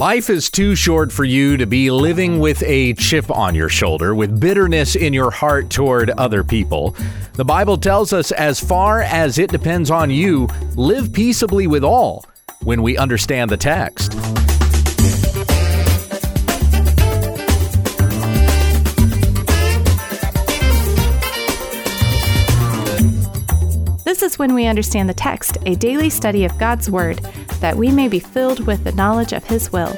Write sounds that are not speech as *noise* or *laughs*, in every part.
Life is too short for you to be living with a chip on your shoulder, with bitterness in your heart toward other people. The Bible tells us, as far as it depends on you, live peaceably with all when we understand the text. This is when we understand the text, a daily study of God's Word, that we may be filled with the knowledge of His will.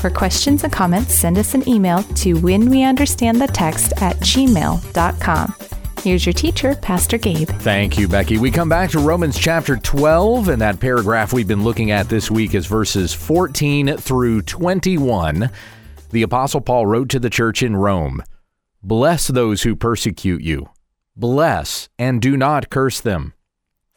For questions and comments, send us an email to whenweunderstandthetext at gmail.com. Here's your teacher, Pastor Gabe. Thank you, Becky. We come back to Romans chapter 12, and that paragraph we've been looking at this week is verses 14 through 21. The Apostle Paul wrote to the church in Rome Bless those who persecute you, bless and do not curse them.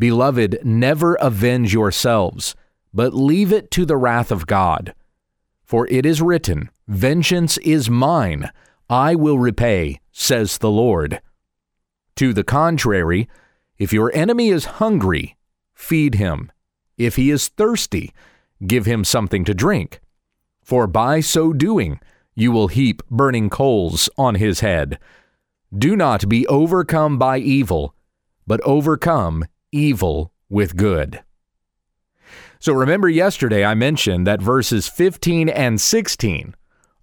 Beloved, never avenge yourselves, but leave it to the wrath of God. For it is written, Vengeance is mine, I will repay, says the Lord. To the contrary, if your enemy is hungry, feed him. If he is thirsty, give him something to drink. For by so doing, you will heap burning coals on his head. Do not be overcome by evil, but overcome evil with good. So remember yesterday I mentioned that verses 15 and 16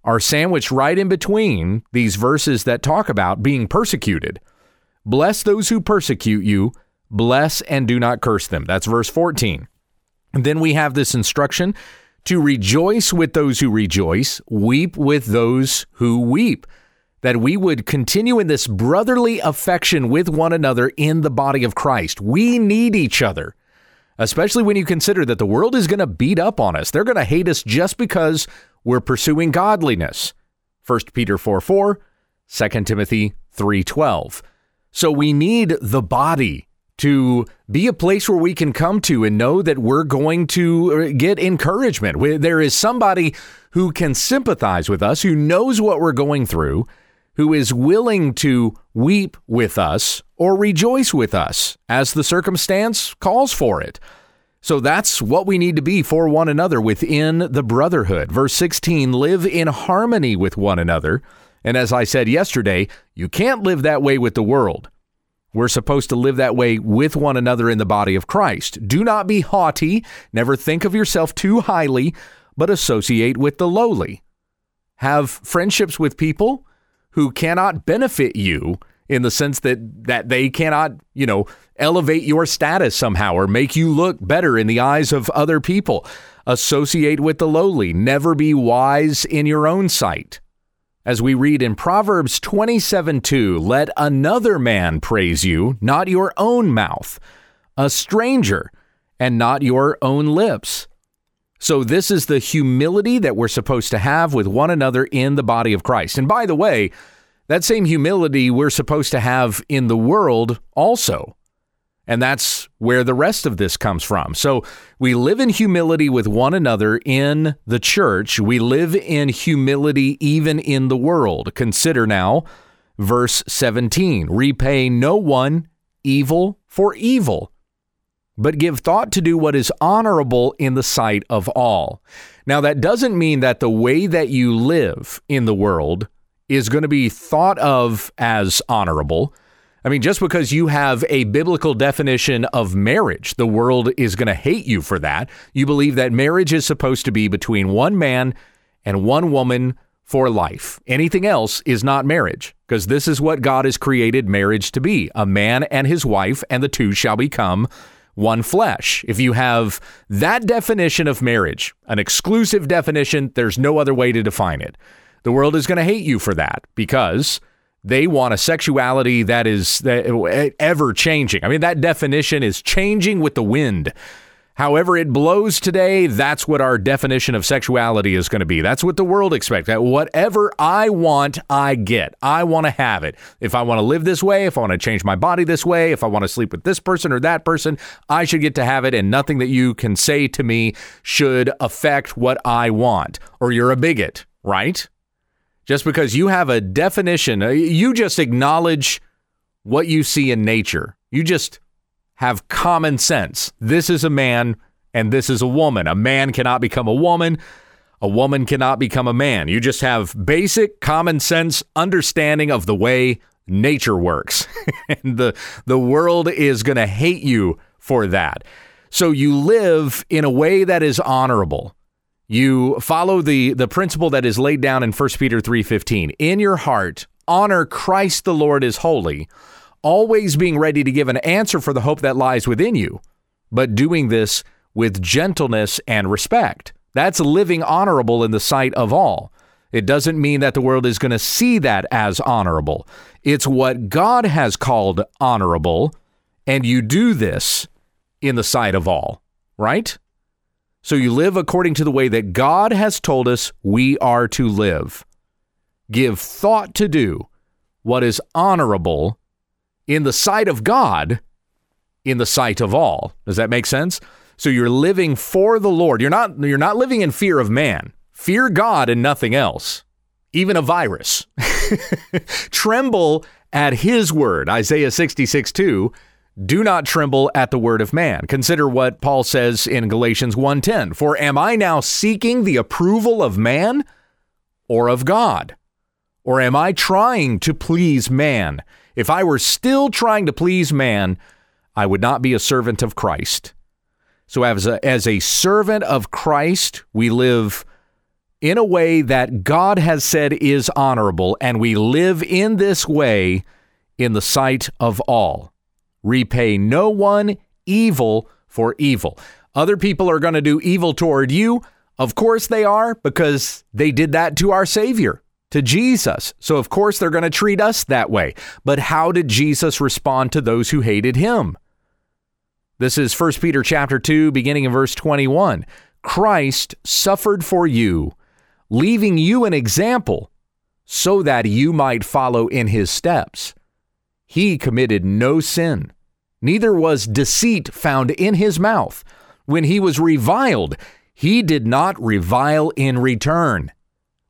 are sandwiched right in between these verses that talk about being persecuted. Bless those who persecute you, bless and do not curse them. That's verse 14. And then we have this instruction to rejoice with those who rejoice, weep with those who weep that we would continue in this brotherly affection with one another in the body of Christ. We need each other, especially when you consider that the world is going to beat up on us. They're going to hate us just because we're pursuing godliness. 1 Peter 4 4, 2 Timothy 3 12. So we need the body to be a place where we can come to and know that we're going to uh, get encouragement. There is somebody who can sympathize with us, who knows what we're going through, who is willing to weep with us or rejoice with us as the circumstance calls for it. So that's what we need to be for one another within the brotherhood. Verse 16 live in harmony with one another. And as I said yesterday, you can't live that way with the world. We're supposed to live that way with one another in the body of Christ. Do not be haughty, never think of yourself too highly, but associate with the lowly. Have friendships with people who cannot benefit you in the sense that that they cannot, you know, elevate your status somehow or make you look better in the eyes of other people. Associate with the lowly, never be wise in your own sight. As we read in Proverbs 27 2, let another man praise you, not your own mouth, a stranger, and not your own lips. So, this is the humility that we're supposed to have with one another in the body of Christ. And by the way, that same humility we're supposed to have in the world also. And that's where the rest of this comes from. So, we live in humility with one another in the church. We live in humility even in the world. Consider now verse 17 repay no one evil for evil but give thought to do what is honorable in the sight of all. Now, that doesn't mean that the way that you live in the world is going to be thought of as honorable. I mean, just because you have a biblical definition of marriage, the world is going to hate you for that. You believe that marriage is supposed to be between one man and one woman for life. Anything else is not marriage, because this is what God has created marriage to be a man and his wife, and the two shall become one flesh. If you have that definition of marriage, an exclusive definition, there's no other way to define it. The world is going to hate you for that because they want a sexuality that is eh, ever changing. I mean, that definition is changing with the wind. However, it blows today, that's what our definition of sexuality is going to be. That's what the world expects. That whatever I want, I get. I want to have it. If I want to live this way, if I want to change my body this way, if I want to sleep with this person or that person, I should get to have it, and nothing that you can say to me should affect what I want. Or you're a bigot, right? Just because you have a definition, uh, you just acknowledge what you see in nature. You just have common sense. This is a man and this is a woman. A man cannot become a woman. A woman cannot become a man. You just have basic common sense understanding of the way nature works. *laughs* and the the world is going to hate you for that. So you live in a way that is honorable. You follow the the principle that is laid down in 1 Peter 3:15. In your heart, honor Christ the Lord is holy always being ready to give an answer for the hope that lies within you, but doing this with gentleness and respect. That's living honorable in the sight of all. It doesn't mean that the world is going to see that as honorable. It's what God has called honorable, and you do this in the sight of all, right? So you live according to the way that God has told us we are to live. Give thought to do what is honorable in the sight of God, in the sight of all. Does that make sense? So you're living for the Lord. You're not you're not living in fear of man. Fear God and nothing else. Even a virus. *laughs* Tremble at his word. Isaiah 66 2. Do not tremble at the word of man. Consider what Paul says in Galatians 1:10. For am I now seeking the approval of man or of God? Or am I trying to please man? If I were still trying to please man, I would not be a servant of Christ. So, as a, as a servant of Christ, we live in a way that God has said is honorable, and we live in this way in the sight of all. Repay no one evil for evil. Other people are going to do evil toward you. Of course they are, because they did that to our Savior to Jesus. So of course they're going to treat us that way. But how did Jesus respond to those who hated him? This is 1 Peter chapter 2 beginning in verse 21. Christ suffered for you, leaving you an example so that you might follow in his steps. He committed no sin, neither was deceit found in his mouth. When he was reviled, he did not revile in return.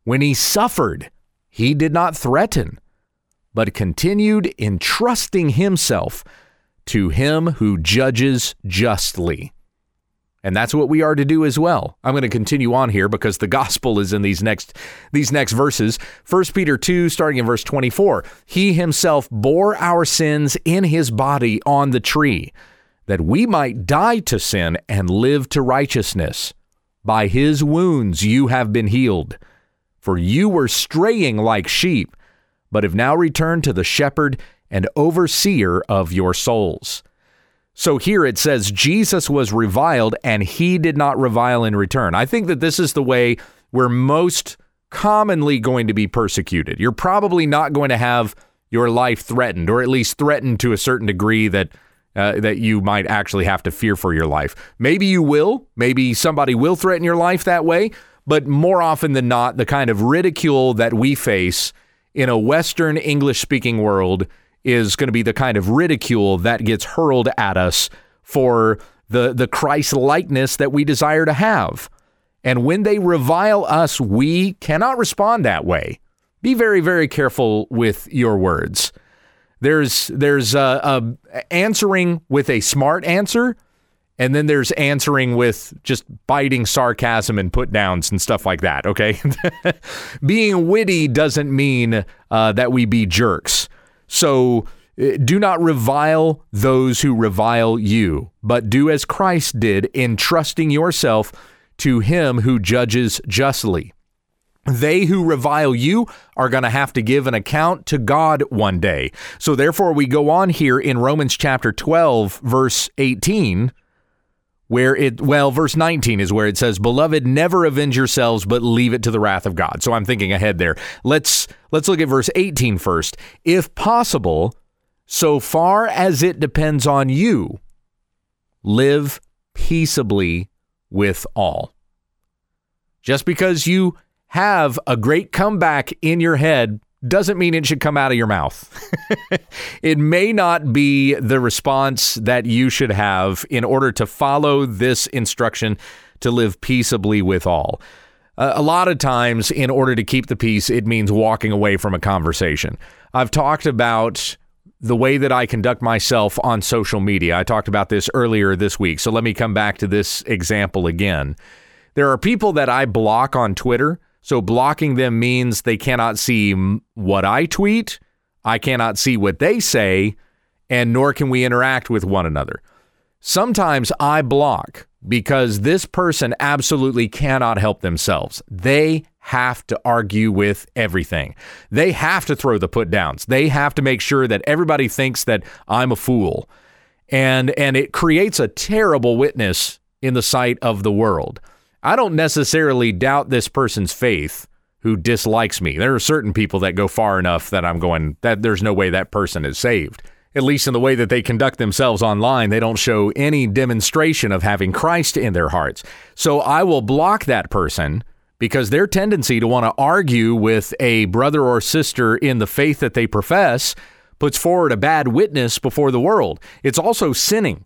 When he suffered, he did not threaten, but continued entrusting himself to him who judges justly. And that's what we are to do as well. I'm going to continue on here because the gospel is in these next these next verses. 1 Peter 2 starting in verse 24. He himself bore our sins in his body on the tree that we might die to sin and live to righteousness. By his wounds you have been healed. For you were straying like sheep, but have now returned to the shepherd and overseer of your souls. So here it says Jesus was reviled and he did not revile in return. I think that this is the way we're most commonly going to be persecuted. You're probably not going to have your life threatened, or at least threatened to a certain degree that uh, that you might actually have to fear for your life. Maybe you will. Maybe somebody will threaten your life that way. But more often than not, the kind of ridicule that we face in a Western English speaking world is going to be the kind of ridicule that gets hurled at us for the, the Christ likeness that we desire to have. And when they revile us, we cannot respond that way. Be very, very careful with your words. There's there's a, answering with a smart answer and then there's answering with just biting sarcasm and put downs and stuff like that. Okay. *laughs* Being witty doesn't mean uh, that we be jerks. So uh, do not revile those who revile you, but do as Christ did, entrusting yourself to him who judges justly. They who revile you are going to have to give an account to God one day. So, therefore, we go on here in Romans chapter 12, verse 18 where it well verse 19 is where it says beloved never avenge yourselves but leave it to the wrath of god. So i'm thinking ahead there. Let's let's look at verse 18 first. If possible so far as it depends on you live peaceably with all. Just because you have a great comeback in your head doesn't mean it should come out of your mouth. *laughs* it may not be the response that you should have in order to follow this instruction to live peaceably with all. Uh, a lot of times, in order to keep the peace, it means walking away from a conversation. I've talked about the way that I conduct myself on social media. I talked about this earlier this week. So let me come back to this example again. There are people that I block on Twitter so blocking them means they cannot see what I tweet, I cannot see what they say, and nor can we interact with one another. Sometimes I block because this person absolutely cannot help themselves. They have to argue with everything. They have to throw the put downs. They have to make sure that everybody thinks that I'm a fool. And and it creates a terrible witness in the sight of the world. I don't necessarily doubt this person's faith who dislikes me. There are certain people that go far enough that I'm going that there's no way that person is saved. At least in the way that they conduct themselves online, they don't show any demonstration of having Christ in their hearts. So I will block that person because their tendency to want to argue with a brother or sister in the faith that they profess puts forward a bad witness before the world. It's also sinning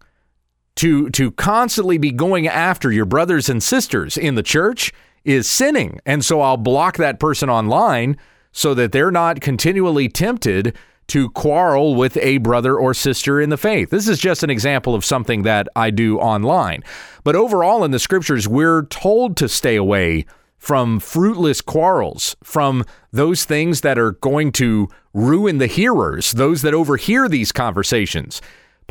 to to constantly be going after your brothers and sisters in the church is sinning. And so I'll block that person online so that they're not continually tempted to quarrel with a brother or sister in the faith. This is just an example of something that I do online. But overall in the scriptures we're told to stay away from fruitless quarrels, from those things that are going to ruin the hearers, those that overhear these conversations.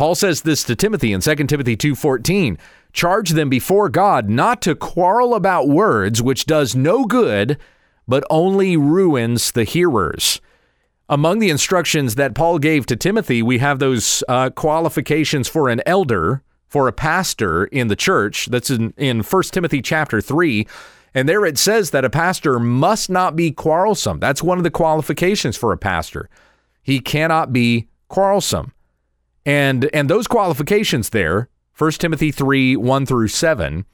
Paul says this to Timothy in 2 Timothy 2:14, charge them before God not to quarrel about words which does no good but only ruins the hearers. Among the instructions that Paul gave to Timothy, we have those uh, qualifications for an elder, for a pastor in the church. That's in, in 1 Timothy chapter 3. And there it says that a pastor must not be quarrelsome. That's one of the qualifications for a pastor. He cannot be quarrelsome. And and those qualifications there, 1 Timothy 3, 1 through 7,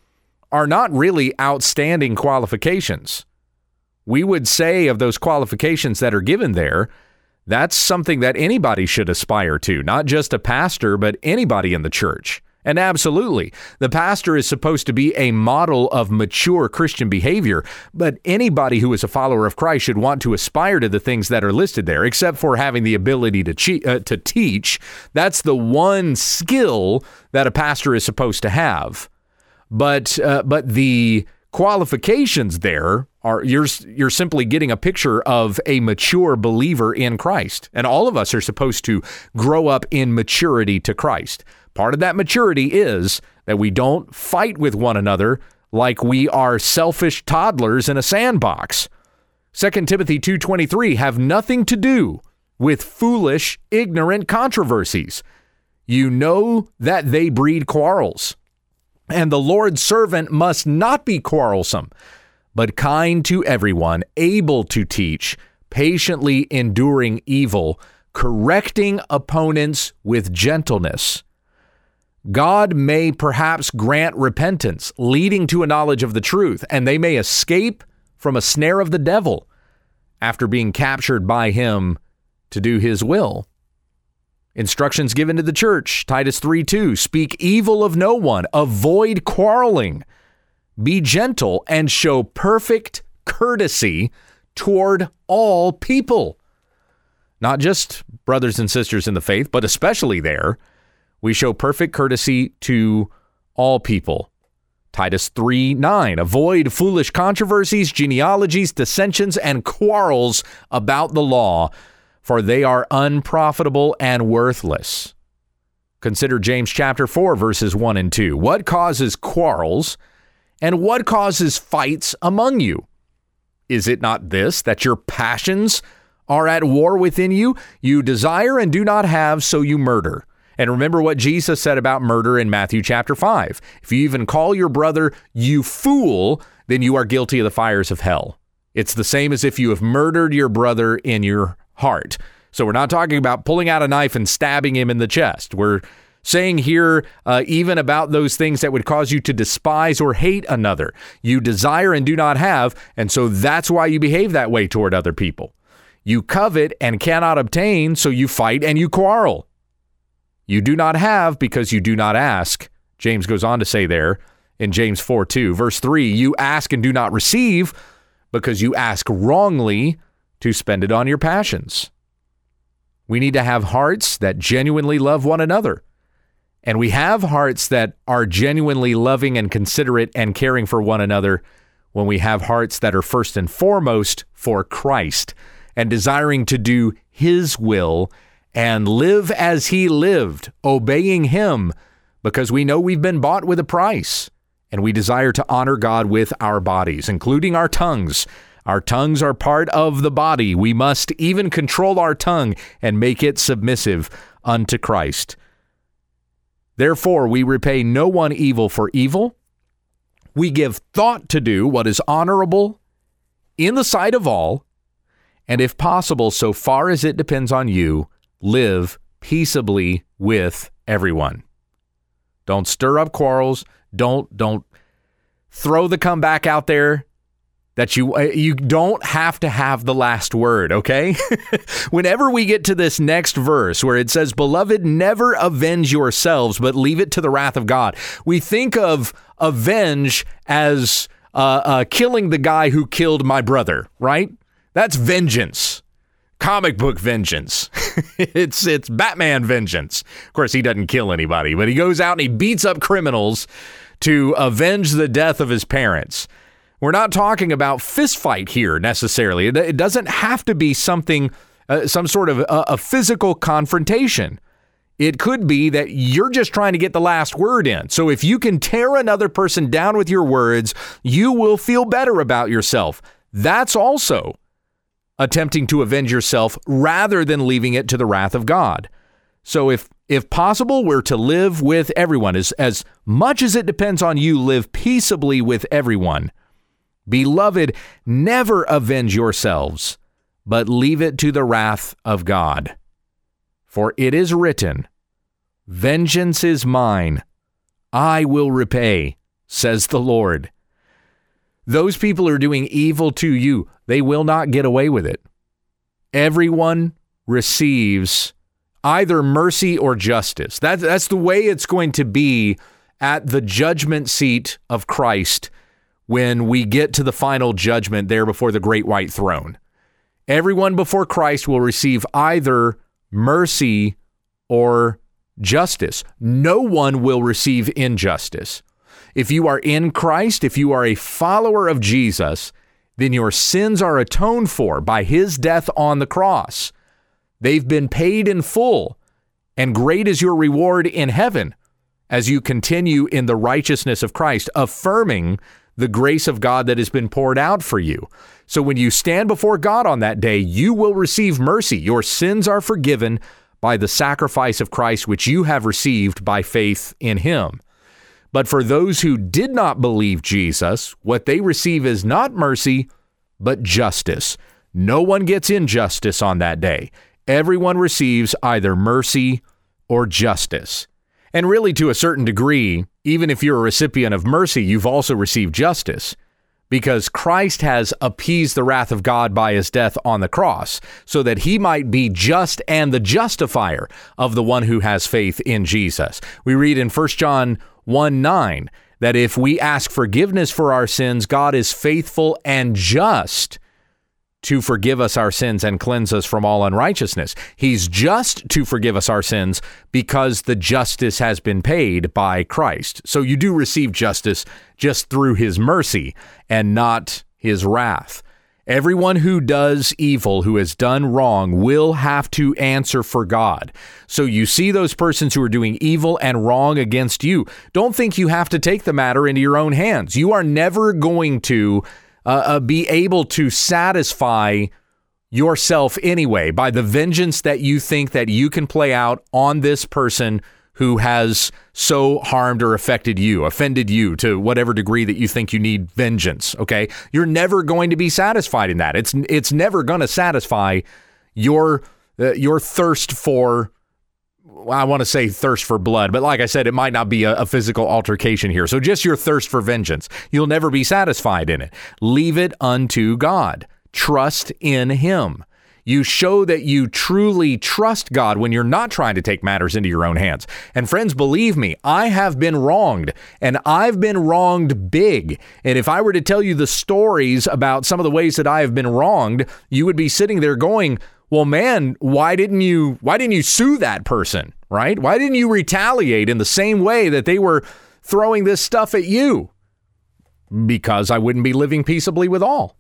are not really outstanding qualifications. We would say of those qualifications that are given there, that's something that anybody should aspire to, not just a pastor, but anybody in the church. And absolutely, the pastor is supposed to be a model of mature Christian behavior, but anybody who is a follower of Christ should want to aspire to the things that are listed there, except for having the ability to, che- uh, to teach. That's the one skill that a pastor is supposed to have. But uh, but the qualifications there are you're you're simply getting a picture of a mature believer in Christ. And all of us are supposed to grow up in maturity to Christ. Part of that maturity is that we don't fight with one another like we are selfish toddlers in a sandbox. 2 Timothy 2:23 have nothing to do with foolish, ignorant controversies. You know that they breed quarrels. And the Lord's servant must not be quarrelsome, but kind to everyone, able to teach, patiently enduring evil, correcting opponents with gentleness. God may perhaps grant repentance, leading to a knowledge of the truth, and they may escape from a snare of the devil after being captured by him to do his will. Instructions given to the church, Titus 3 2, speak evil of no one, avoid quarreling, be gentle, and show perfect courtesy toward all people. Not just brothers and sisters in the faith, but especially there we show perfect courtesy to all people. Titus 3 9. Avoid foolish controversies, genealogies, dissensions, and quarrels about the law, for they are unprofitable and worthless. Consider James chapter 4, verses 1 and 2. What causes quarrels and what causes fights among you? Is it not this, that your passions are at war within you? You desire and do not have, so you murder. And remember what Jesus said about murder in Matthew chapter 5. If you even call your brother, you fool, then you are guilty of the fires of hell. It's the same as if you have murdered your brother in your heart. So we're not talking about pulling out a knife and stabbing him in the chest. We're saying here uh, even about those things that would cause you to despise or hate another. You desire and do not have, and so that's why you behave that way toward other people. You covet and cannot obtain, so you fight and you quarrel. You do not have because you do not ask. James goes on to say there in James 4 2. Verse 3 You ask and do not receive because you ask wrongly to spend it on your passions. We need to have hearts that genuinely love one another. And we have hearts that are genuinely loving and considerate and caring for one another when we have hearts that are first and foremost for Christ and desiring to do His will and live as He lived, obeying Him, because we know we've been bought with a price and we desire to honor God with our bodies, including our tongues. Our tongues are part of the body. We must even control our tongue and make it submissive unto Christ. Therefore, we repay no one evil for evil. We give thought to do what is honorable in the sight of all, and if possible, so far as it depends on you, live peaceably with everyone. Don't stir up quarrels. Don't don't throw the comeback out there that you uh, you don't have to have the last word, okay? *laughs* Whenever we get to this next verse where it says, "Beloved, never avenge yourselves, but leave it to the wrath of God." We think of avenge as uh, uh, killing the guy who killed my brother, right? That's vengeance, comic book vengeance. *laughs* it's it's Batman vengeance. Of course, he doesn't kill anybody, but he goes out and he beats up criminals to avenge the death of his parents. We're not talking about fist fight here necessarily. It doesn't have to be something, uh, some sort of a physical confrontation. It could be that you're just trying to get the last word in. So if you can tear another person down with your words, you will feel better about yourself. That's also attempting to avenge yourself rather than leaving it to the wrath of God. So if if possible, we're to live with everyone. As, as much as it depends on you, live peaceably with everyone. Beloved, never avenge yourselves, but leave it to the wrath of God. For it is written, Vengeance is mine, I will repay, says the Lord. Those people are doing evil to you, they will not get away with it. Everyone receives either mercy or justice. That, that's the way it's going to be at the judgment seat of Christ when we get to the final judgment there before the great white throne. Everyone before Christ will receive either mercy or justice. No one will receive injustice. If you are in Christ, if you are a follower of Jesus, then your sins are atoned for by his death on the cross. They've been paid in full, and great is your reward in heaven as you continue in the righteousness of Christ, affirming the grace of God that has been poured out for you. So when you stand before God on that day, you will receive mercy. Your sins are forgiven by the sacrifice of Christ, which you have received by faith in Him. But for those who did not believe Jesus, what they receive is not mercy, but justice. No one gets injustice on that day everyone receives either mercy or justice. And really, to a certain degree, even if you're a recipient of mercy, you've also received justice because Christ has appeased the wrath of God by his death on the cross, so that he might be just and the justifier of the one who has faith in Jesus. We read in 1 John 1 9 that if we ask forgiveness for our sins, God is faithful and just to forgive us our sins and cleanse us from all unrighteousness. He's just to forgive us our sins because the justice has been paid by Christ. So you do receive justice just through his mercy and not his wrath. Everyone who does evil, who has done wrong, will have to answer for God. So you see those persons who are doing evil and wrong against you. Don't think you have to take the matter into your own hands. You are never going to uh, uh, be able to satisfy yourself anyway by the vengeance that you think that you can play out on this person who has so harmed or affected you, offended you to whatever degree that you think you need vengeance, okay? You're never going to be satisfied in that. It's it's never going to satisfy your uh, your thirst for I want to say thirst for blood, but like I said, it might not be a, a, physical altercation here. So just your thirst for vengeance. You'll never be satisfied in it. Leave it unto God. Trust in Him. You show that you truly trust God when you're not trying to take matters into your own hands. And friends, believe me, I have been wronged, and I've been wronged big. And if I were to tell you the stories about some of the ways that I have been wronged, you would be sitting there going, well man why didn't you why didn't you sue that person right why didn't you retaliate in the same way that they were throwing this stuff at you because i wouldn't be living peaceably with all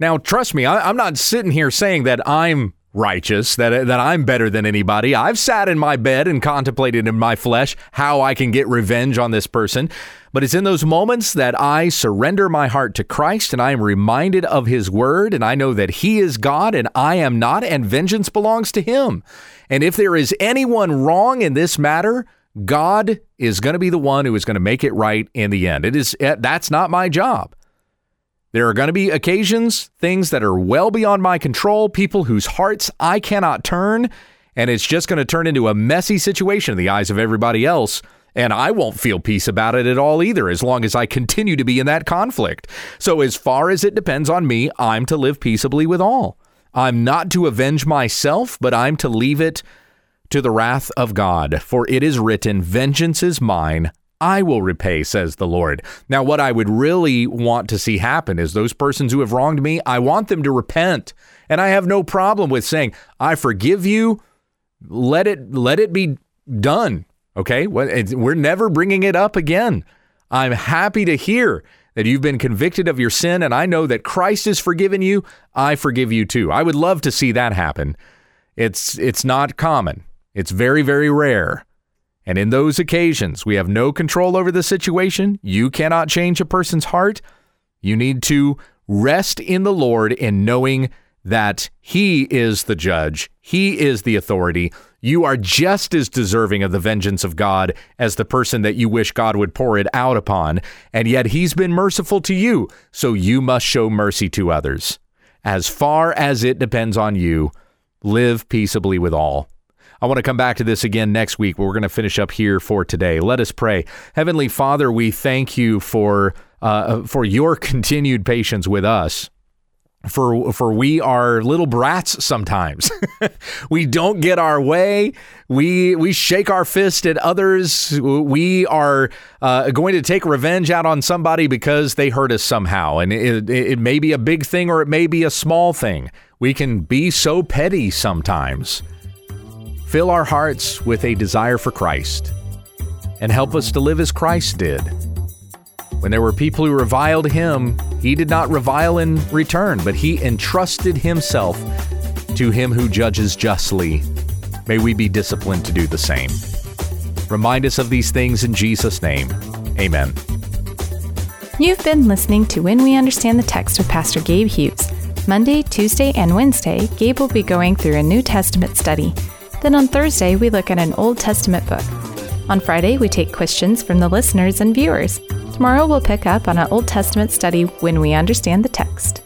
now trust me I, am not sitting here saying that i'm righteous that that I'm better than anybody. I've sat in my bed and contemplated in my flesh how I can get revenge on this person. But it's in those moments that I surrender my heart to Christ and I am reminded of his word and I know that he is God and I am not and vengeance belongs to him. And if there is anyone wrong in this matter, God is going to be the one who is going to make it right in the end. It is eh, that's not my job. There are going to be occasions, things that are well beyond my control, people whose hearts I cannot turn, and it's just going to turn into a messy situation in the eyes of everybody else. And I won't feel peace about it at all either, as long as I continue to be in that conflict. So, as far as it depends on me, I'm to live peaceably with all. I'm not to avenge myself, but I'm to leave it to the wrath of God. For it is written, Vengeance is mine, I will repay, says the Lord. Now, what I would really want to see happen is those persons who have wronged me, I want them to repent. And I have no problem with saying, I forgive you. Let it let it be done. Okay? We're never bringing it up again. I'm happy to hear that you've been convicted of your sin and I know that Christ has forgiven you. I forgive you too. I would love to see that happen. It's it's not common. It's very very rare. And in those occasions, we have no control over the situation. You cannot change a person's heart. You need to rest in the Lord in knowing that He is the judge, He is the authority. You are just as deserving of the vengeance of God as the person that you wish God would pour it out upon. And yet He's been merciful to you, so you must show mercy to others. As far as it depends on you, live peaceably with all. I want to come back to this again next week. But we're going to finish up here for today. Let us pray. Heavenly Father, we thank you for uh, for your *laughs* continued patience with us for for we are little brats sometimes. *laughs* we don't get our way. We we shake our fist at others. We are uh, going to take revenge out on somebody because they hurt us somehow, and it, it may be a big thing or it may be a small thing. We can be so petty sometimes. Fill our hearts with a desire for Christ and help us to live as Christ did. When there were people who reviled him, he did not revile in return, but he entrusted himself to him who judges justly. May we be disciplined to do the same. Remind us of these things in Jesus' name. Amen. You've been listening to When We Understand the Text with Pastor Gabe Hughes. Monday, Tuesday, and Wednesday, Gabe will be going through a New Testament study. Then on Thursday, we look at an Old Testament book. On Friday, we take questions from the listeners and viewers. Tomorrow, we'll pick up on an Old Testament study when we understand the text.